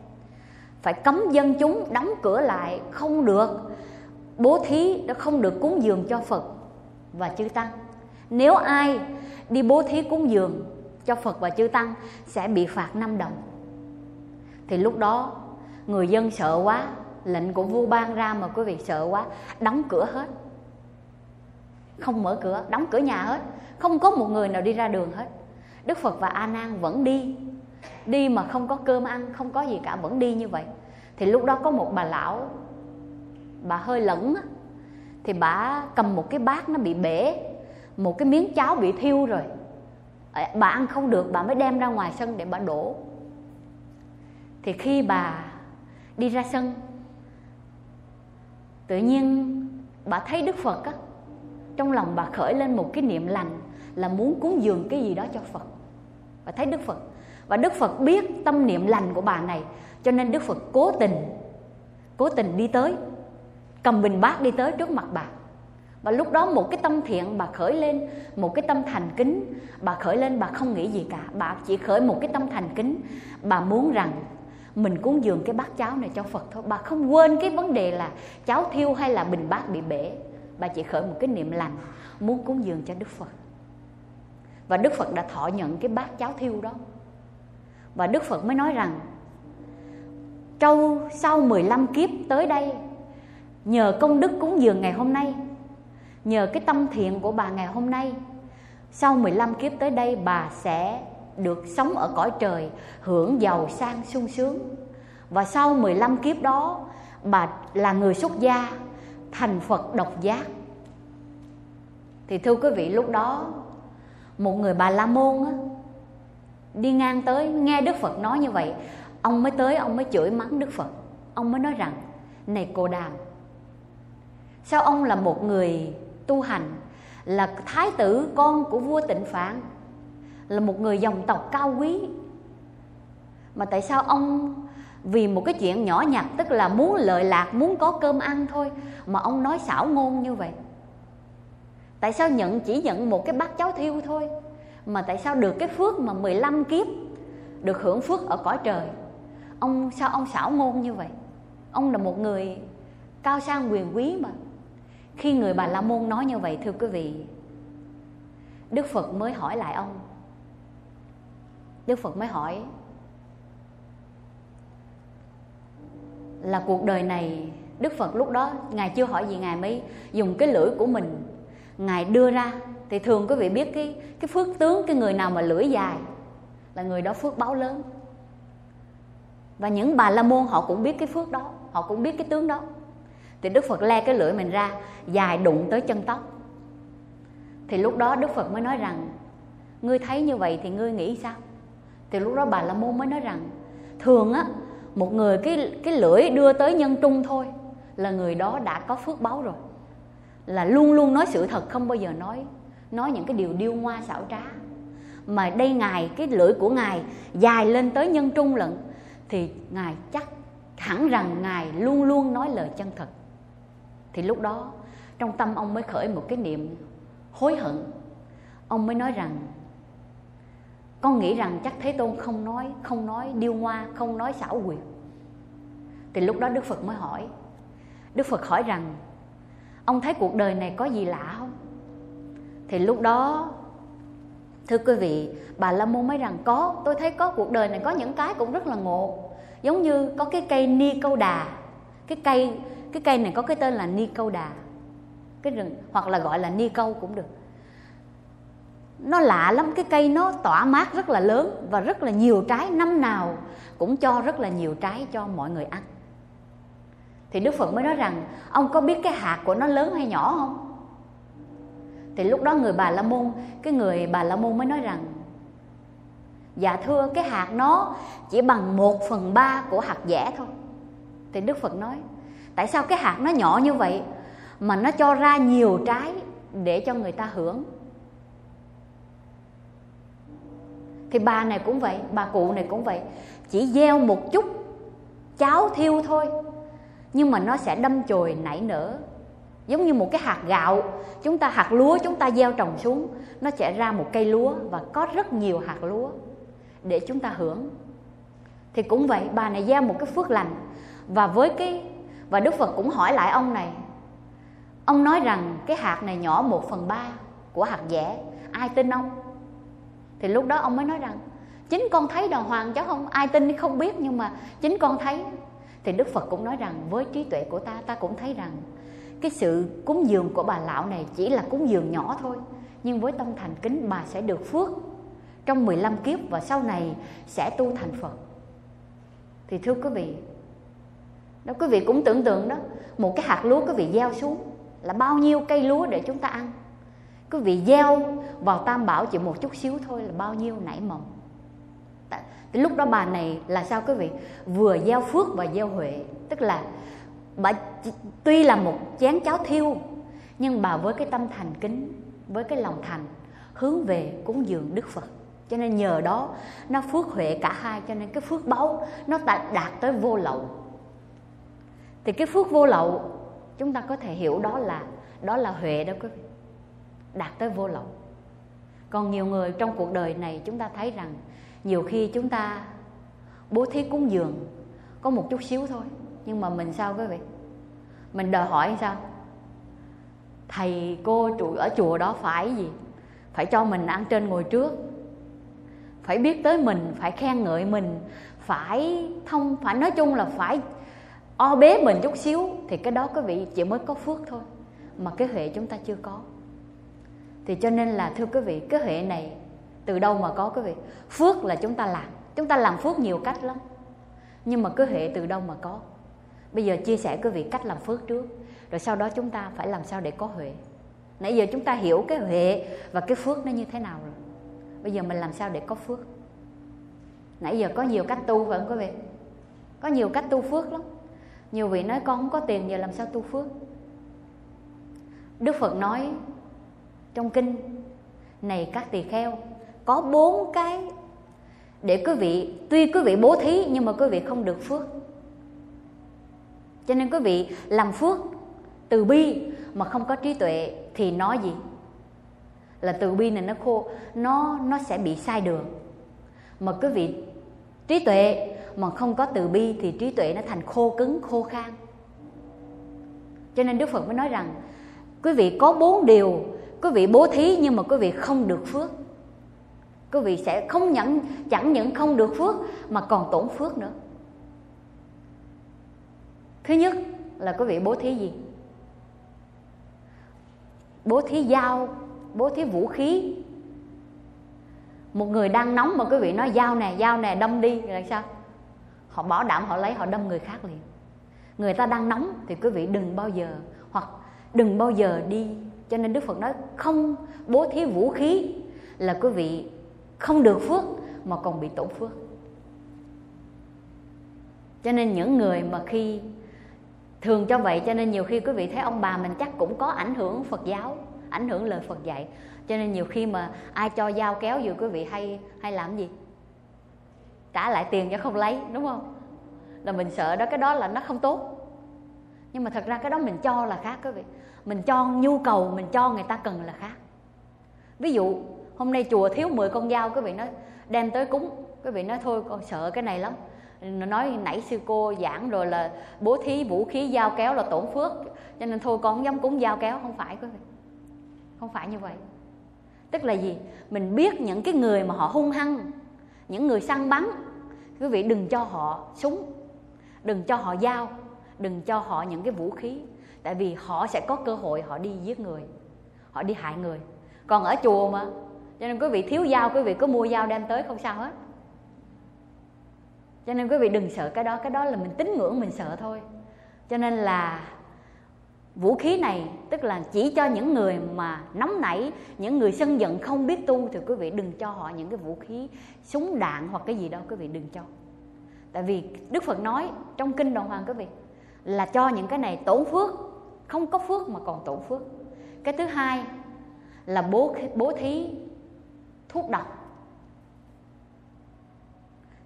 Phải cấm dân chúng đóng cửa lại không được. Bố thí đã không được cúng dường cho phật và chư tăng. Nếu ai đi bố thí cúng dường cho phật và chư tăng sẽ bị phạt 5 đồng. Thì lúc đó, người dân sợ quá, lệnh của vua ban ra mà quý vị sợ quá, đóng cửa hết. Không mở cửa, đóng cửa nhà hết. Không có một người nào đi ra đường hết. Đức phật và a nan vẫn đi. Đi mà không có cơm ăn, không có gì cả, vẫn đi như vậy. Thì lúc đó có một bà lão, bà hơi lẫn thì bà cầm một cái bát nó bị bể, một cái miếng cháo bị thiêu rồi bà ăn không được, bà mới đem ra ngoài sân để bà đổ. Thì khi bà đi ra sân, tự nhiên bà thấy đức phật á, trong lòng bà khởi lên một cái niệm lành là muốn cúng dường cái gì đó cho phật. Và thấy đức phật. Và đức phật biết tâm niệm lành của bà này, cho nên đức phật cố tình cố tình đi tới, cầm bình bát đi tới trước mặt bà và lúc đó một cái tâm thiện bà khởi lên, một cái tâm thành kính. Bà khởi lên bà không nghĩ gì cả, bà chỉ khởi một cái tâm thành kính. Bà muốn rằng mình cúng dường cái bát cháo này cho Phật thôi. Bà không quên cái vấn đề là cháo thiêu hay là bình bát bị bể. Bà chỉ khởi một cái niệm lành, muốn cúng dường cho Đức Phật. Và Đức Phật đã thọ nhận cái bát cháo thiêu đó. Và Đức Phật mới nói rằng, Trâu sau 15 kiếp tới đây, Nhờ công đức cúng dường ngày hôm nay Nhờ cái tâm thiện của bà ngày hôm nay Sau 15 kiếp tới đây bà sẽ được sống ở cõi trời Hưởng giàu sang sung sướng. Và sau 15 kiếp đó Bà là người xuất gia Thành Phật độc giác. Thì thưa quý vị lúc đó Một người bà La Môn á, Đi ngang tới nghe Đức Phật nói như vậy Ông mới tới ông mới chửi mắng Đức Phật. Ông mới nói rằng Này cô đàm Sao ông là một người tu hành Là thái tử con của vua tịnh Phạn Là một người dòng tộc cao quý. Mà tại sao ông vì một cái chuyện nhỏ nhặt Tức là muốn lợi lạc, muốn có cơm ăn thôi Mà ông nói xảo ngôn như vậy? Tại sao nhận chỉ nhận một cái bát cháo thiêu thôi Mà tại sao được cái phước mà 15 kiếp Được hưởng phước ở cõi trời? Ông sao ông xảo ngôn như vậy? Ông là một người cao sang quyền quý mà khi người bà la môn nói như vậy, thưa quý vị, đức phật mới hỏi lại ông. Đức phật mới hỏi, là cuộc đời này, đức phật lúc đó, ngài chưa hỏi gì ngài mới dùng cái lưỡi của mình, ngài đưa ra. Thì thường quý vị biết cái cái phước tướng, cái người nào mà lưỡi dài là người đó phước báo lớn. Và những bà la môn họ cũng biết cái phước đó, họ cũng biết cái tướng đó thì đức phật le cái lưỡi mình ra, dài đụng tới chân tóc. Thì lúc đó đức phật mới nói rằng, ngươi thấy như vậy thì ngươi nghĩ sao? Thì lúc đó bà la môn mới nói rằng, thường á, một người cái cái lưỡi đưa tới nhân trung thôi là người đó đã có phước báo rồi. Là luôn luôn nói sự thật, không bao giờ nói nói những cái điều điêu ngoa xảo trá. Mà đây ngài, cái lưỡi của ngài dài lên tới nhân trung lận, thì ngài chắc hẳn rằng ngài luôn luôn nói lời chân thật thì lúc đó, trong tâm ông mới khởi một cái niệm hối hận. Ông mới nói rằng, con nghĩ rằng chắc thế tôn không nói không nói điêu ngoa, không nói xảo quyệt. Thì lúc đó đức phật mới hỏi. Đức phật hỏi rằng, ông thấy cuộc đời này có gì lạ không? Thì lúc đó, thưa quý vị, bà la môn mới rằng, có, tôi thấy có, cuộc đời này có những cái cũng rất là ngộ. Giống như có cái cây ni câu đà, cái cây cái cây này có cái tên là ni câu đà. Cái rừng, hoặc là gọi là ni câu cũng được. Nó lạ lắm, cái cây nó tỏa mát rất là lớn và rất là nhiều trái, năm nào cũng cho rất là nhiều trái cho mọi người ăn. Thì đức phật mới nói rằng, ông có biết cái hạt của nó lớn hay nhỏ không? Thì lúc đó người bà la môn, cái người bà la môn mới nói rằng dạ thưa, cái hạt nó chỉ bằng một phần ba của hạt dẻ thôi. Thì đức phật nói tại sao cái hạt nó nhỏ như vậy mà nó cho ra nhiều trái để cho người ta hưởng? Thì bà này cũng vậy, bà cụ này cũng vậy. Chỉ gieo một chút, cháo thiêu thôi. Nhưng mà nó sẽ đâm chồi nảy nở. Giống như một cái hạt gạo, chúng ta hạt lúa chúng ta gieo trồng xuống, nó sẽ ra một cây lúa và có rất nhiều hạt lúa để chúng ta hưởng. Thì cũng vậy, bà này gieo một cái phước lành. Và với cái và đức phật cũng hỏi lại ông này. Ông nói rằng cái hạt này nhỏ một phần ba của hạt dẻ. Ai tin ông? Thì lúc đó ông mới nói rằng chính con thấy đàng hoàng cháu không? Ai tin không biết nhưng mà chính con thấy. Thì đức phật cũng nói rằng với trí tuệ của ta ta cũng thấy rằng cái sự cúng dường của bà lão này chỉ là cúng dường nhỏ thôi. Nhưng với tâm thành kính bà sẽ được phước trong 15 kiếp và sau này sẽ tu thành Phật. Thì thưa quý vị, đó quý vị cũng tưởng tượng đó, một cái hạt lúa quý vị gieo xuống là bao nhiêu cây lúa để chúng ta ăn. Quý vị gieo vào tam bảo chỉ một chút xíu thôi là bao nhiêu nảy mầm. Thì lúc đó bà này là sao quý vị? Vừa gieo phước và gieo huệ, tức là bà tuy là một chén cháo thiêu nhưng bà với cái tâm thành kính, với cái lòng thành hướng về cúng dường Đức Phật cho nên nhờ đó nó phước huệ cả hai cho nên cái phước báu nó đạt tới vô lậu thì cái phước vô lậu, chúng ta có thể hiểu đó là đó là huệ đó quý vị. Đạt tới vô lậu. Còn nhiều người trong cuộc đời này chúng ta thấy rằng nhiều khi chúng ta bố thí cúng dường, có một chút xíu thôi, nhưng mà mình sao quý vị? Mình đòi hỏi sao? Thầy, cô trụ ở chùa đó phải gì? Phải cho mình ăn trên ngồi trước. Phải biết tới mình, phải khen ngợi mình, phải thông, phải nói chung là phải o bế mình chút xíu thì cái đó quý vị chỉ mới có phước thôi, mà cái huệ chúng ta chưa có. Thì cho nên là, thưa quý vị, cái huệ này từ đâu mà có quý vị? Phước là chúng ta làm. Chúng ta làm phước nhiều cách lắm, nhưng mà cái huệ từ đâu mà có? Bây giờ chia sẻ quý vị cách làm phước trước, rồi sau đó chúng ta phải làm sao để có huệ. Nãy giờ chúng ta hiểu cái huệ và cái phước nó như thế nào rồi. Bây giờ mình làm sao để có phước? Nãy giờ có nhiều cách tu phải không quý vị? Có nhiều cách tu phước lắm nhiều vị nói con không có tiền, giờ làm sao tu phước? Đức phật nói trong kinh, này các tỳ kheo, có bốn cái để quý vị, tuy quý vị bố thí nhưng mà quý vị không được phước. Cho nên quý vị làm phước từ bi mà không có trí tuệ thì nói gì? Là từ bi này nó khô, nó nó sẽ bị sai đường. Mà quý vị trí tuệ mà không có từ bi thì trí tuệ nó thành khô cứng, khô khan. Cho nên đức phật mới nói rằng, quý vị có bốn điều, quý vị bố thí nhưng mà quý vị không được phước. Quý vị sẽ không nhận chẳng những không được phước mà còn tổn phước nữa. Thứ nhất là quý vị bố thí gì? Bố thí dao, bố thí vũ khí. Một người đang nóng mà quý vị nói, dao nè dao nè, đâm đi là sao? Họ bảo đảm họ lấy, họ đâm người khác liền. Người ta đang nóng thì quý vị đừng bao giờ, hoặc đừng bao giờ đi. Cho nên đức phật nói không bố thí vũ khí là quý vị không được phước mà còn bị tổn phước. Cho nên những người mà khi thường cho vậy, cho nên nhiều khi quý vị thấy ông bà mình chắc cũng có ảnh hưởng phật giáo, ảnh hưởng lời phật dạy. Cho nên nhiều khi mà ai cho dao kéo dù quý vị hay hay làm gì? Trả lại tiền cho không lấy, đúng không? Là mình sợ đó, cái đó là nó không tốt. Nhưng mà thật ra cái đó mình cho là khác, quý vị. Mình cho nhu cầu, mình cho người ta cần là khác. Ví dụ, hôm nay chùa thiếu 10 con dao, quý vị nói, đem tới cúng. Quý vị nói, thôi, con sợ cái này lắm. Nói, nãy sư cô giảng rồi là bố thí vũ khí dao kéo là tổn phước, cho nên thôi con không dám cúng dao kéo. Không phải, quý vị. Không phải như vậy. Tức là gì? Mình biết những cái người mà họ hung hăng, những người săn bắn quý vị đừng cho họ súng, đừng cho họ dao, đừng cho họ những cái vũ khí. Tại vì họ sẽ có cơ hội họ đi giết người, họ đi hại người. Còn ở chùa mà, cho nên quý vị thiếu dao, quý vị có mua dao đem tới không sao hết. Cho nên quý vị đừng sợ cái đó cái đó là mình tín ngưỡng, mình sợ thôi. Cho nên là vũ khí này, tức là chỉ cho những người mà nóng nảy, những người sân giận không biết tu, thì quý vị đừng cho họ những cái vũ khí súng đạn hoặc cái gì đó, quý vị đừng cho. Tại vì đức phật nói trong kinh đồng hoàng, quý vị, là cho những cái này tổn phước, không có phước mà còn tổn phước. Cái thứ hai là bố bố thí thuốc độc.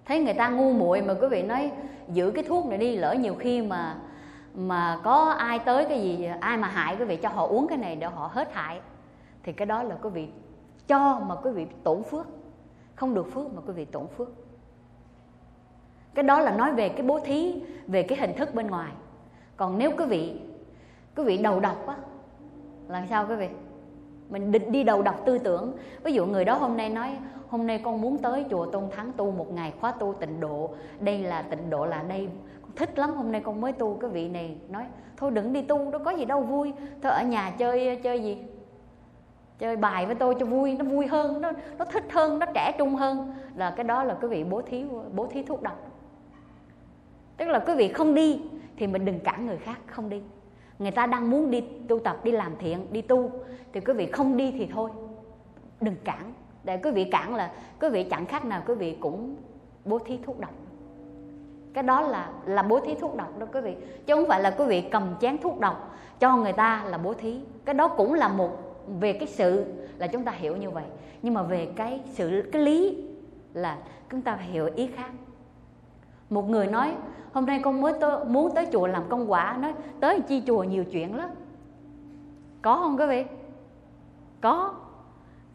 Thấy người ta ngu muội mà quý vị nói, giữ cái thuốc này đi, lỡ nhiều khi mà mà có ai tới cái gì, ai mà hại quý vị, cho họ uống cái này để họ hết hại, thì cái đó là quý vị cho mà quý vị tổn phước. Không được phước mà quý vị tổn phước. Cái đó là nói về cái bố thí, về cái hình thức bên ngoài. Còn nếu quý vị quý vị đầu độc á làm sao quý vị? Mình định đi đầu độc tư tưởng. Ví dụ người đó hôm nay nói, hôm nay con muốn tới chùa tôn thắng tu một ngày khóa tu tịnh độ. Đây là tịnh độ là đây thích lắm, hôm nay con mới tu cái vị này. Nói, thôi đừng đi tu nó có gì đâu, vui. Thôi ở nhà chơi chơi gì? Chơi bài với tôi cho vui, nó vui hơn, nó nó thích hơn, nó trẻ trung hơn. Là cái đó là cái vị bố thí bố thí thuốc độc. Tức là quý vị không đi thì mình đừng cản người khác không đi. Người ta đang muốn đi tu tập, đi làm thiện, đi tu, thì quý vị không đi thì thôi, đừng cản. Để quý vị cản là quý vị chẳng khác nào quý vị cũng bố thí thuốc độc cái đó là là bố thí thuốc độc đó quý vị. Chứ không phải là quý vị cầm chén thuốc độc cho người ta là bố thí. Cái đó cũng là một về cái sự là chúng ta hiểu như vậy. Nhưng mà về cái sự cái lý là chúng ta hiểu ý khác. Một người nói hôm nay con mới tới, muốn tới chùa làm công quả. Nói tới chi chùa nhiều chuyện lắm. Có không quý vị? Có.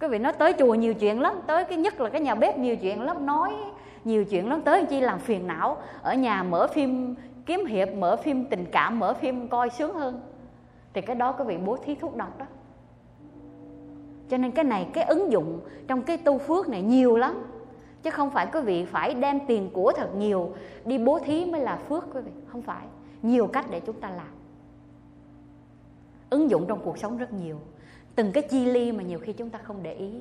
Quý vị nói tới chùa nhiều chuyện lắm tới cái nhất là cái nhà bếp nhiều chuyện lắm. Nói nhiều chuyện lắm tới chi làm phiền não. Ở nhà mở phim kiếm hiệp, mở phim tình cảm, mở phim coi sướng hơn. Thì cái đó cái vị bố thí thuốc độc đó. Cho nên cái này, cái ứng dụng trong cái tu phước này nhiều lắm. Chứ không phải quý vị phải đem tiền của thật nhiều đi bố thí mới là phước quý vị. Không phải. Nhiều cách để chúng ta làm. Ứng dụng trong cuộc sống rất nhiều. Từng cái chi ly mà nhiều khi chúng ta không để ý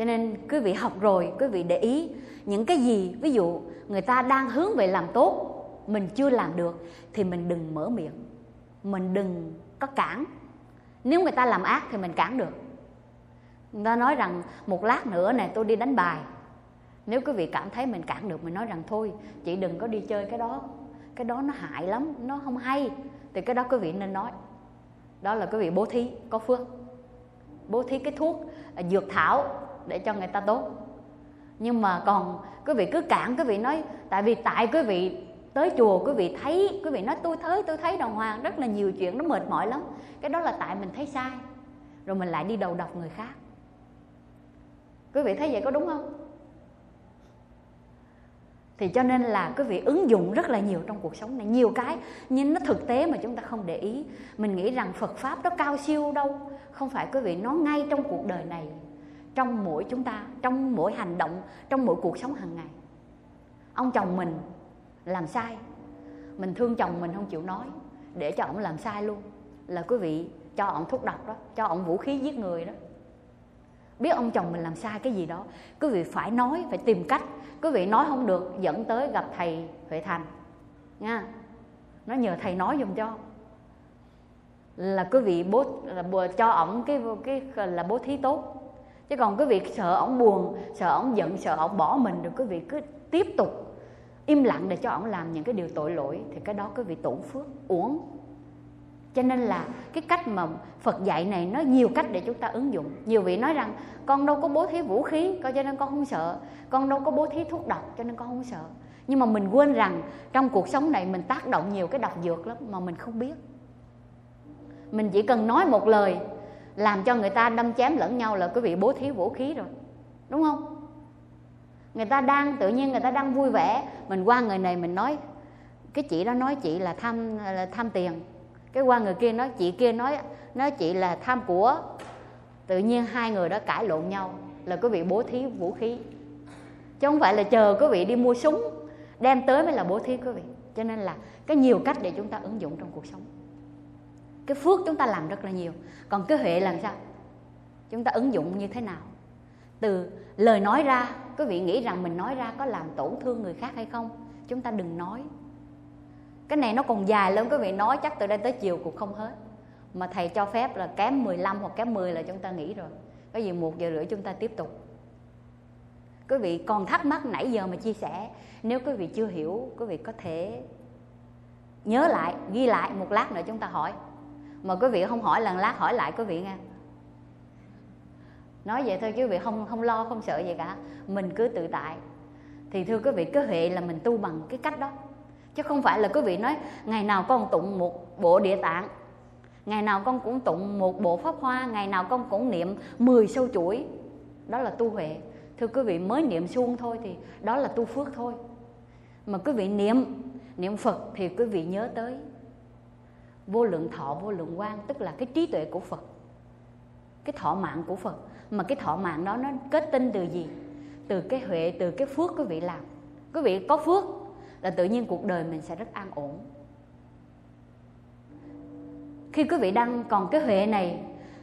cho nên quý vị học rồi, quý vị để ý những cái gì, ví dụ người ta đang hướng về làm tốt, mình chưa làm được thì mình đừng mở miệng, mình đừng có cản. Nếu người ta làm ác thì mình cản được. Người ta nói rằng một lát nữa này tôi đi đánh bài. Nếu quý vị cảm thấy mình cản được, mình nói rằng thôi, chị đừng có đi chơi cái đó cái đó nó hại lắm, nó không hay, thì cái đó quý vị nên nói. Đó là quý vị bố thí, có phước. Bố thí cái thuốc à, dược thảo để cho người ta tốt. Nhưng mà còn quý vị cứ cản quý vị nói, tại vì tại quý vị tới chùa, quý vị thấy, quý vị nói, tôi thấy tôi thấy đồng hoàng. Rất là nhiều chuyện, nó mệt mỏi lắm. Cái đó là tại mình thấy sai. Rồi mình lại đi đầu độc người khác. Quý vị thấy vậy có đúng không? Thì cho nên là quý vị ứng dụng rất là nhiều trong cuộc sống này. Nhiều cái, nhưng nó thực tế mà chúng ta không để ý. Mình nghĩ rằng phật pháp nó cao siêu đâu. Không phải quý vị nó ngay trong cuộc đời này trong mỗi chúng ta, trong mỗi hành động, trong mỗi cuộc sống hàng ngày. Ông chồng mình làm sai. Mình thương chồng mình không chịu nói, để cho ông làm sai luôn. Là quý vị, cho ông thuốc độc đó, cho ông vũ khí giết người đó. Biết ông chồng mình làm sai cái gì đó, quý vị phải nói, phải tìm cách. Quý vị nói không được, dẫn tới gặp thầy huệ thành, nha. Nó nhờ thầy nói dùm cho. Là quý vị bố, là cho ổng cái cái, là bố thí tốt chứ còn quý vị sợ ổng buồn, sợ ổng giận, sợ ổng bỏ mình được, quý vị cứ tiếp tục im lặng để cho ổng làm những cái điều tội lỗi, thì cái đó quý vị tổn phước, uổng. Cho nên là cái cách mà Phật dạy này nó nhiều cách để chúng ta ứng dụng. Nhiều vị nói rằng, con đâu có bố thí vũ khí cho nên con không sợ. Con đâu có bố thí thuốc độc, cho nên con không sợ. Nhưng mà mình quên rằng trong cuộc sống này mình tác động nhiều cái độc dược lắm mà mình không biết. Mình chỉ cần nói một lời làm cho người ta đâm chém lẫn nhau là quý vị bố thí vũ khí rồi. Đúng không? Người ta đang, tự nhiên người ta đang vui vẻ. Mình qua người này mình nói, cái chị đó nói chị là tham là tham tiền. Cái qua người kia nói, chị kia nói nói chị là tham của. Tự nhiên hai người đó cãi lộn nhau là quý vị bố thí vũ khí. Chứ không phải là chờ quý vị đi mua súng, đem tới mới là bố thí quý vị. Cho nên là cái nhiều cách để chúng ta ứng dụng trong cuộc sống cái phước chúng ta làm rất là nhiều. Còn cái huệ làm sao? Chúng ta ứng dụng như thế nào? Từ lời nói ra, quý vị nghĩ rằng mình nói ra có làm tổn thương người khác hay không? Chúng ta đừng nói. Cái này nó còn dài lắm, quý vị nói chắc từ đây tới chiều cũng không hết. Mà thầy cho phép là kém 15 hoặc kém 10 là chúng ta nghĩ rồi. Cái gì một giờ rưỡi chúng ta tiếp tục. Quý vị còn thắc mắc nãy giờ mà chia sẻ, nếu quý vị chưa hiểu, quý vị có thể nhớ lại, ghi lại một lát nữa chúng ta hỏi mà quý vị không hỏi lần lát hỏi lại quý vị nghe. Nói vậy thôi chứ quý vị không không lo, không sợ gì cả. Mình cứ tự tại. Thì thưa quý vị, cái huệ là mình tu bằng cái cách đó. Chứ không phải là quý vị nói, ngày nào con tụng một bộ địa tạng, ngày nào con cũng tụng một bộ pháp hoa, ngày nào con cũng niệm 10 sâu chuỗi. Đó là tu huệ. Thưa quý vị, mới niệm suông thôi thì đó là tu phước thôi. Mà quý vị niệm niệm phật thì quý vị nhớ tới vô lượng thọ, vô lượng quan tức là cái trí tuệ của phật, cái thọ mạng của phật. Mà cái thọ mạng đó nó kết tinh từ gì? Từ cái huệ, từ cái phước quý vị làm. Quý vị có phước là tự nhiên cuộc đời mình sẽ rất an ổn. Khi quý vị đang còn cái huệ này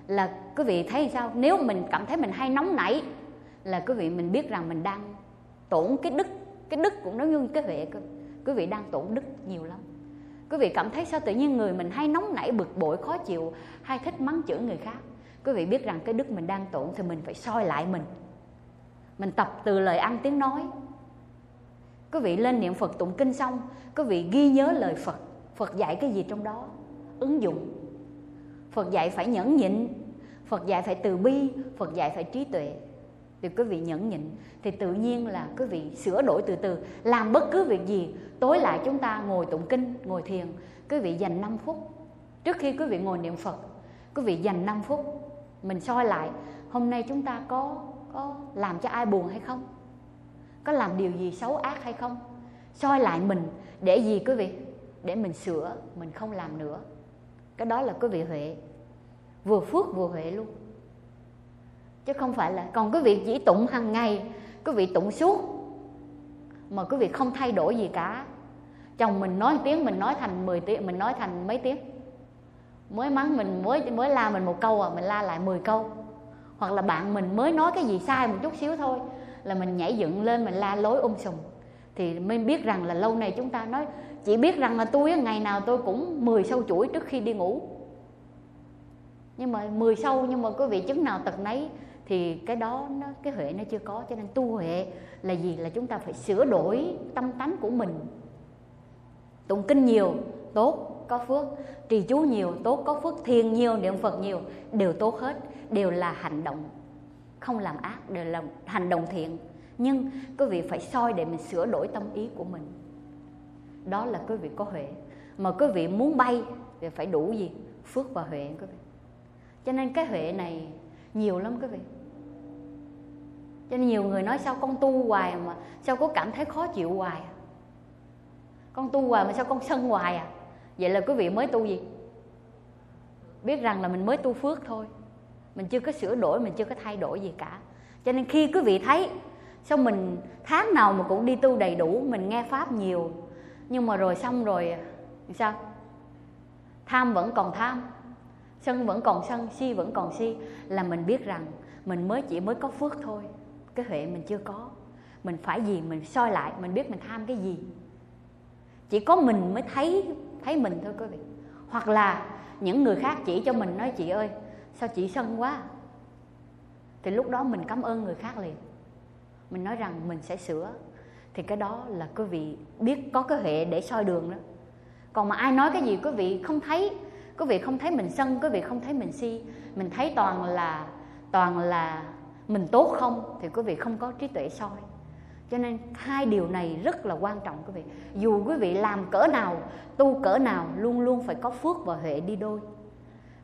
là quý vị thấy sao? Nếu mình cảm thấy mình hay nóng nảy là quý vị mình biết rằng mình đang tổn cái đức. Cái đức cũng giống như cái huệ quý vị đang tổn đức nhiều lắm quý vị cảm thấy sao tự nhiên người mình hay nóng nảy, bực bội, khó chịu, hay thích mắng chửi người khác? Quý vị biết rằng cái đức mình đang tổn thì mình phải soi lại mình. Mình tập từ lời ăn tiếng nói. Quý vị lên niệm phật tụng kinh xong, quý vị ghi nhớ lời phật. Phật dạy cái gì trong đó? Ứng dụng. Phật dạy phải nhẫn nhịn. Phật dạy phải từ bi. Phật dạy phải trí tuệ thì quý vị nhẫn nhịn. Thì tự nhiên là quý vị sửa đổi từ từ. Làm bất cứ việc gì, tối lại chúng ta ngồi tụng kinh, ngồi thiền. Quý vị dành 5 phút. Trước khi quý vị ngồi niệm phật, quý vị dành 5 phút. Mình soi lại, hôm nay chúng ta có có làm cho ai buồn hay không? Có làm điều gì xấu ác hay không? Soi lại mình, để gì quý vị? Để mình sửa, mình không làm nữa. Cái đó là quý vị huệ. Vừa phước vừa huệ luôn chứ không phải là, còn quý vị chỉ tụng hàng ngày, quý vị tụng suốt, mà quý vị không thay đổi gì cả. Chồng mình nói tiếng, mình nói thành 10 tiếng, mình nói thành mấy tiếng. Mới mắng mình, mới mới la mình một câu à mình la lại 10 câu. Hoặc là bạn mình mới nói cái gì sai một chút xíu thôi, là mình nhảy dựng lên, mình la lối um sùm. Thì mới biết rằng là lâu nay chúng ta nói, chỉ biết rằng là tôi ngày nào tôi cũng 10 sâu chuỗi trước khi đi ngủ. Nhưng mà 10 sâu, nhưng mà quý vị chứng nào tật nấy thì cái đó nó, cái huệ nó chưa có, cho nên tu huệ là gì? Là chúng ta phải sửa đổi tâm tánh của mình. Tụng kinh nhiều, tốt, có phước. Trì chú nhiều, tốt, có phước. Thiền nhiều, niệm phật nhiều, đều tốt hết. Đều là hành động. Không làm ác, đều là hành động thiện. Nhưng quý vị phải soi để mình sửa đổi tâm ý của mình. Đó là quý vị có huệ. Mà quý vị muốn bay thì phải đủ gì? Phước và huệ, quý vị. Cho nên cái huệ này nhiều lắm, quý vị cho nên nhiều người nói sao con tu hoài mà sao có cảm thấy khó chịu hoài? Con tu hoài mà sao con sân hoài à? Vậy là quý vị mới tu gì? Biết rằng là mình mới tu phước thôi. Mình chưa có sửa đổi, mình chưa có thay đổi gì cả. Cho nên khi quý vị thấy, sao mình tháng nào mà cũng đi tu đầy đủ, mình nghe pháp nhiều, nhưng mà rồi xong rồi sao? Tham vẫn còn tham, sân vẫn còn sân, si vẫn còn si, là mình biết rằng mình mới chỉ mới có phước thôi cái huệ mình chưa có. Mình phải gì mình soi lại, mình biết mình tham cái gì. Chỉ có mình mới thấy thấy mình thôi quý vị. Hoặc là những người khác chỉ cho mình nói, chị ơi, sao chị sân quá? Thì lúc đó mình cảm ơn người khác liền. Mình nói rằng mình sẽ sửa. Thì cái đó là quý vị biết có cái hệ để soi đường đó. Còn mà ai nói cái gì quý vị không thấy, quý vị không thấy mình sân, quý vị không thấy mình si. Mình thấy toàn là toàn là mình tốt không thì quý vị không có trí tuệ soi. Cho nên hai điều này rất là quan trọng quý vị. Dù quý vị làm cỡ nào, tu cỡ nào, luôn luôn phải có phước và huệ đi đôi.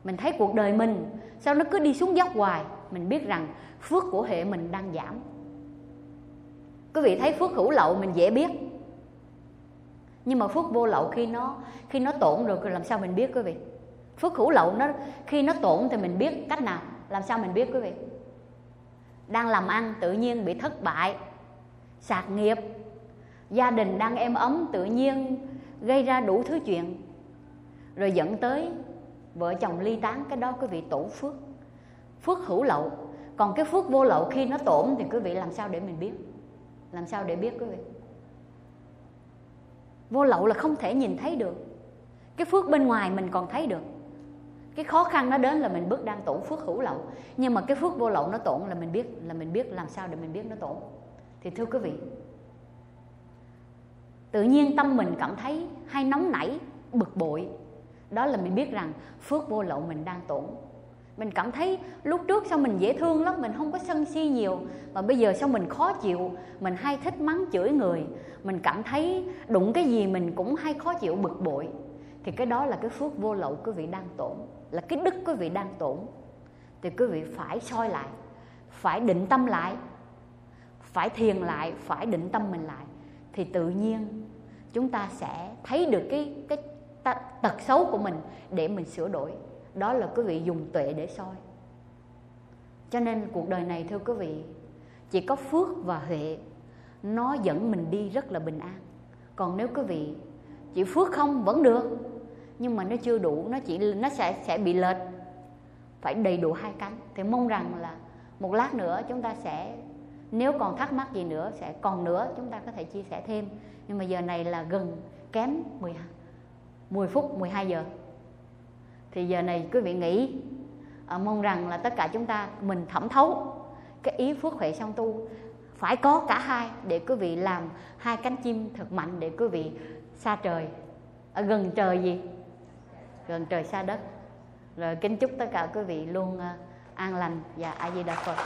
Mình thấy cuộc đời mình, sao nó cứ đi xuống dốc hoài? Mình biết rằng phước của hệ mình đang giảm. Quý vị thấy phước hữu lậu mình dễ biết. Nhưng mà phước vô lậu khi nó khi nó tổn rồi làm sao mình biết quý vị? Phước hữu lậu nó, khi nó tổn thì mình biết cách nào? Làm sao mình biết quý vị? Đang làm ăn tự nhiên bị thất bại. Sạc nghiệp. Gia đình đang êm ấm tự nhiên, gây ra đủ thứ chuyện. Rồi dẫn tới vợ chồng ly tán cái đó quý vị tổ phước. Phước hữu lậu. Còn cái phước vô lậu khi nó tổn thì quý vị làm sao để mình biết? Làm sao để biết quý vị? Vô lậu là không thể nhìn thấy được. Cái phước bên ngoài mình còn thấy được cái khó khăn nó đến là mình bước đang tổn phước hữu lậu. Nhưng mà cái phước vô lậu nó tổn là mình biết, là mình biết làm sao để mình biết nó tổn. Thì thưa quý vị, tự nhiên tâm mình cảm thấy hay nóng nảy, bực bội. Đó là mình biết rằng phước vô lậu mình đang tổn. Mình cảm thấy lúc trước sao mình dễ thương lắm, mình không có sân si nhiều. Mà bây giờ sao mình khó chịu, mình hay thích mắng chửi người. Mình cảm thấy đụng cái gì mình cũng hay khó chịu, bực bội thì cái đó là cái phước vô lậu quý vị đang tổn, là cái đức quý vị đang tổn. Thì quý vị phải soi lại, phải định tâm lại, phải thiền lại, phải định tâm mình lại. Thì tự nhiên chúng ta sẽ thấy được cái cái tật xấu của mình để mình sửa đổi. Đó là quý vị dùng tuệ để soi. Cho nên cuộc đời này, thưa quý vị, chỉ có phước và huệ, nó dẫn mình đi rất là bình an. Còn nếu quý vị chỉ phước không vẫn được nhưng mà nó chưa đủ nó chỉ nó sẽ sẽ bị lệch. Phải đầy đủ hai cánh. Thì mong rằng là một lát nữa chúng ta sẽ nếu còn thắc mắc gì nữa sẽ còn nữa chúng ta có thể chia sẻ thêm. Nhưng mà giờ này là gần kém 10 10 phút 12 giờ. Thì giờ này quý vị nghĩ à, mong rằng là tất cả chúng ta mình thẩm thấu cái ý phước huệ song tu. Phải có cả hai để quý vị làm hai cánh chim thật mạnh để quý vị xa trời. Ở gần trời gì? Gần trời xa đất. Rồi kính chúc tất cả quý vị luôn à, an lành và a di đà phật.